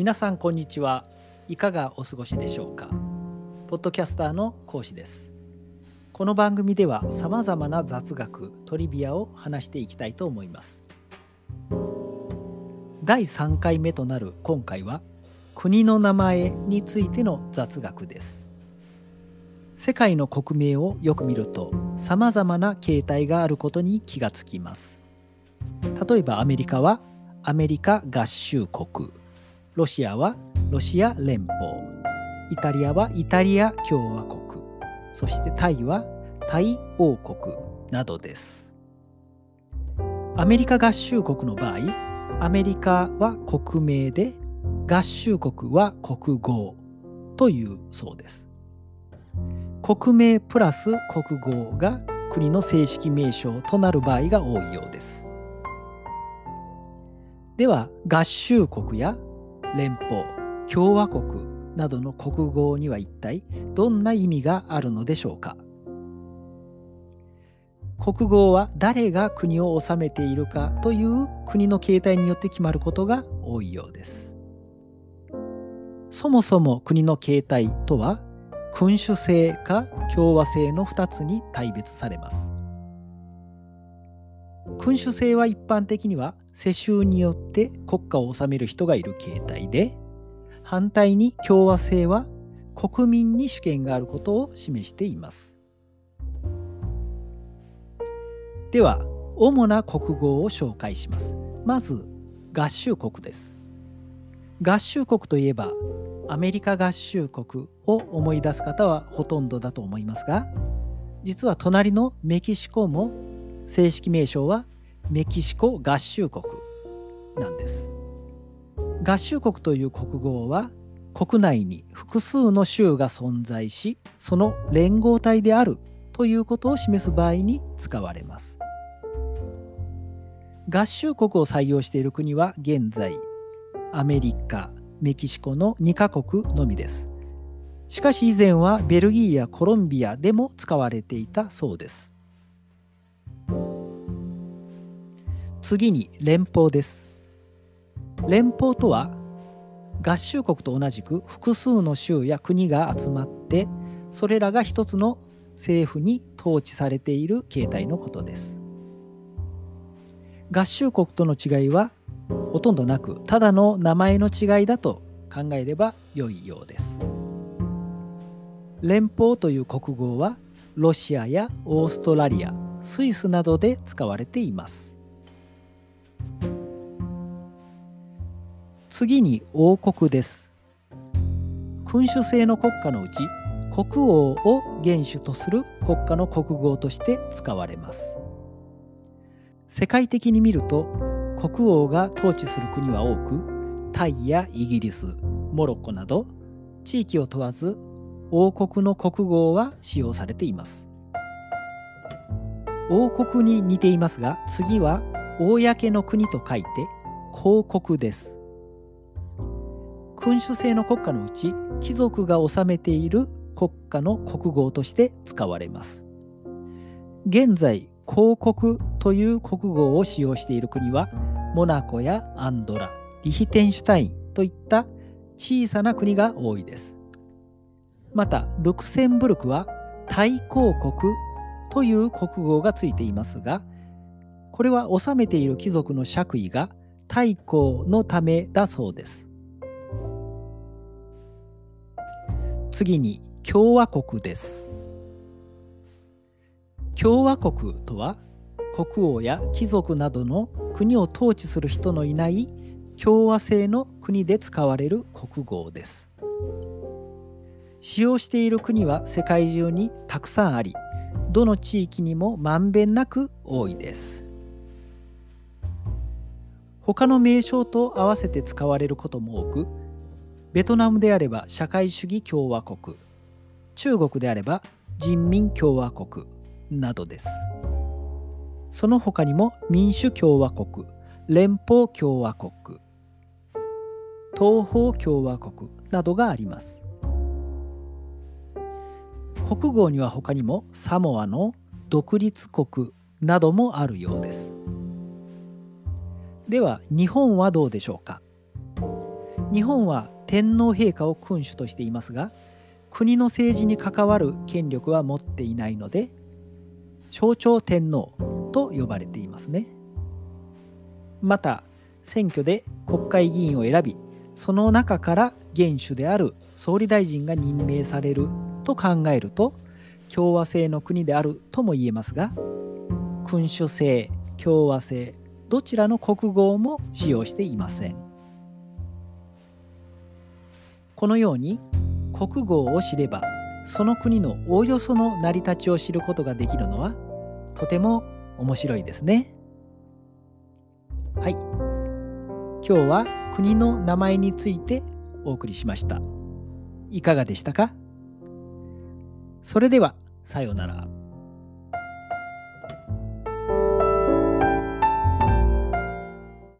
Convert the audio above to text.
皆さんこんにちは。いかがお過ごしでしょうか。ポッドキャスターの講師です。この番組ではさまざまな雑学トリビアを話していきたいと思います。第3回目となる今回は国の名前についての雑学です。世界の国名をよく見るとさまざまな形態があることに気がつきます。例えばアメリカはアメリカ合衆国。ロシアはロシア連邦。イタリアはイタリア共和国。そしてタイはタイ王国などです。アメリカ合衆国の場合アメリカは国名で合衆国は国号というそうです。国名プラス国号が国の正式名称となる場合が多いようです。では合衆国や連邦共和国などの国号には一体どんな意味があるのでしょうか？国号は誰が国を治めているかという国の形態によって決まることが多いようです。そもそも国の形態とは君主制か共和制の2つに大別されます。君主制は一般的には世襲によって国家を治める人がいる形態で反対に共和制は国民に主権があることを示しています。では主な国語を紹介します。まず合衆国です。合衆国といえばアメリカ合衆国を思い出す方はほとんどだと思いますが実は隣のメキシコも正式名称はメキシコ合衆国なんです。合衆国という国号は国内に複数の州が存在しその連合体であるということを示す場合に使われます。合衆国を採用している国は現在アメリカメキシコの2カ国のみです。しかし以前はベルギーやコロンビアでも使われていたそうです。次に連邦です。連邦とは合衆国と同じく複数の州や国が集まってそれらが一つの政府に統治されている形態のことです。合衆国との違いはほとんどなくただの名前の違いだと考えれば良いようです。連邦という国号はロシアやオーストラリアスイスなどで使われています。次に王国です。君主制の国家のうち国王を元首とする国家の国号として使われます。世界的に見ると国王が統治する国は多くタイやイギリスモロッコなど地域を問わず王国の国号は使用されています。王国に似ていますが次は公の国と書いて公国です。君主制の国家のうち貴族が治めている国家の国号として使われます。現在公国という国号を使用している国はモナコやアンドラリヒテンシュタインといった小さな国が多いです。またルクセンブルクは大公国という国号がついていますがこれは治めている貴族の爵位が太閤のためだそうです。次に共和国です。共和国とは国王や貴族などの国を統治する人のいない共和制の国で使われる国号です。使用している国は世界中にたくさんあり、どの地域にもまんべんなく多いです。他の名称と合わせて使われることも多く、ベトナムであれば社会主義共和国中国であれば人民共和国などです。その他にも民主共和国連邦共和国東方共和国などがあります。国号には他にもサモアの独立国などもあるようです。では日本はどうでしょうか？日本は天皇陛下を君主としていますが国の政治に関わる権力は持っていないので象徴天皇と呼ばれていますね。また選挙で国会議員を選びその中から元首である総理大臣が任命されると考えると共和制の国であるとも言えますが君主制共和制どちらの国号も使用していませんこのように国号を知ればその国のおおよその成り立ちを知ることができるのはとても面白いですね。はい。今日は国の名前についてお送りしました。いかがでしたか？それではさようなら。